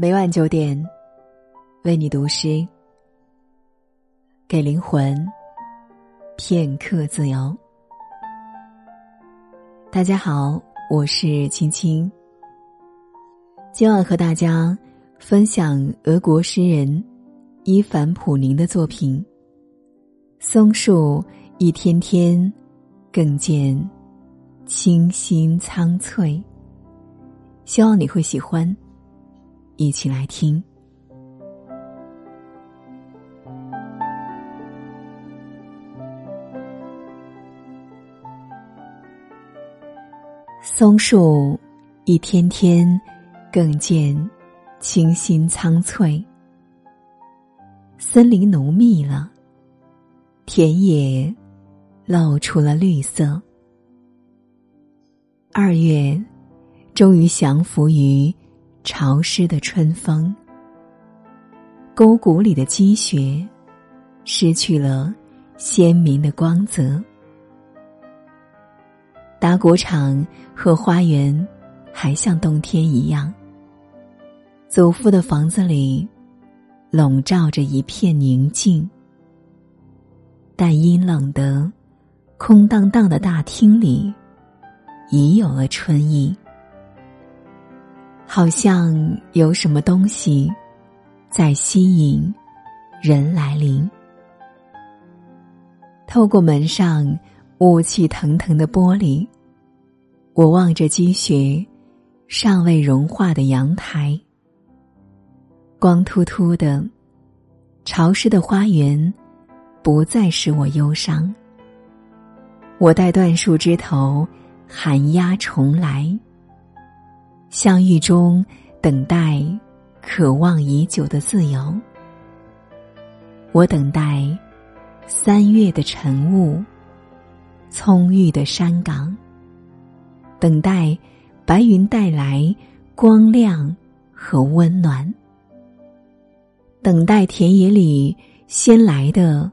每晚九点，为你读诗，给灵魂片刻自由。大家好，我是青青。今晚和大家分享俄国诗人伊凡普宁的作品《松树一天天更见清新苍翠》，希望你会喜欢。一起来听。松树一天天更见清新苍翠，森林浓密了，田野露出了绿色。二月终于降服于。潮湿的春风，沟谷里的积雪失去了鲜明的光泽。打谷场和花园还像冬天一样。祖父的房子里笼罩着一片宁静，但阴冷的、空荡荡的大厅里已有了春意。好像有什么东西在吸引人来临。透过门上雾气腾腾的玻璃，我望着积雪尚未融化的阳台，光秃秃的、潮湿的花园不再使我忧伤。我待断树枝头寒鸦重来。相遇中，等待，渴望已久的自由。我等待三月的晨雾，葱郁的山岗。等待白云带来光亮和温暖。等待田野里先来的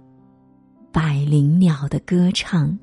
百灵鸟的歌唱。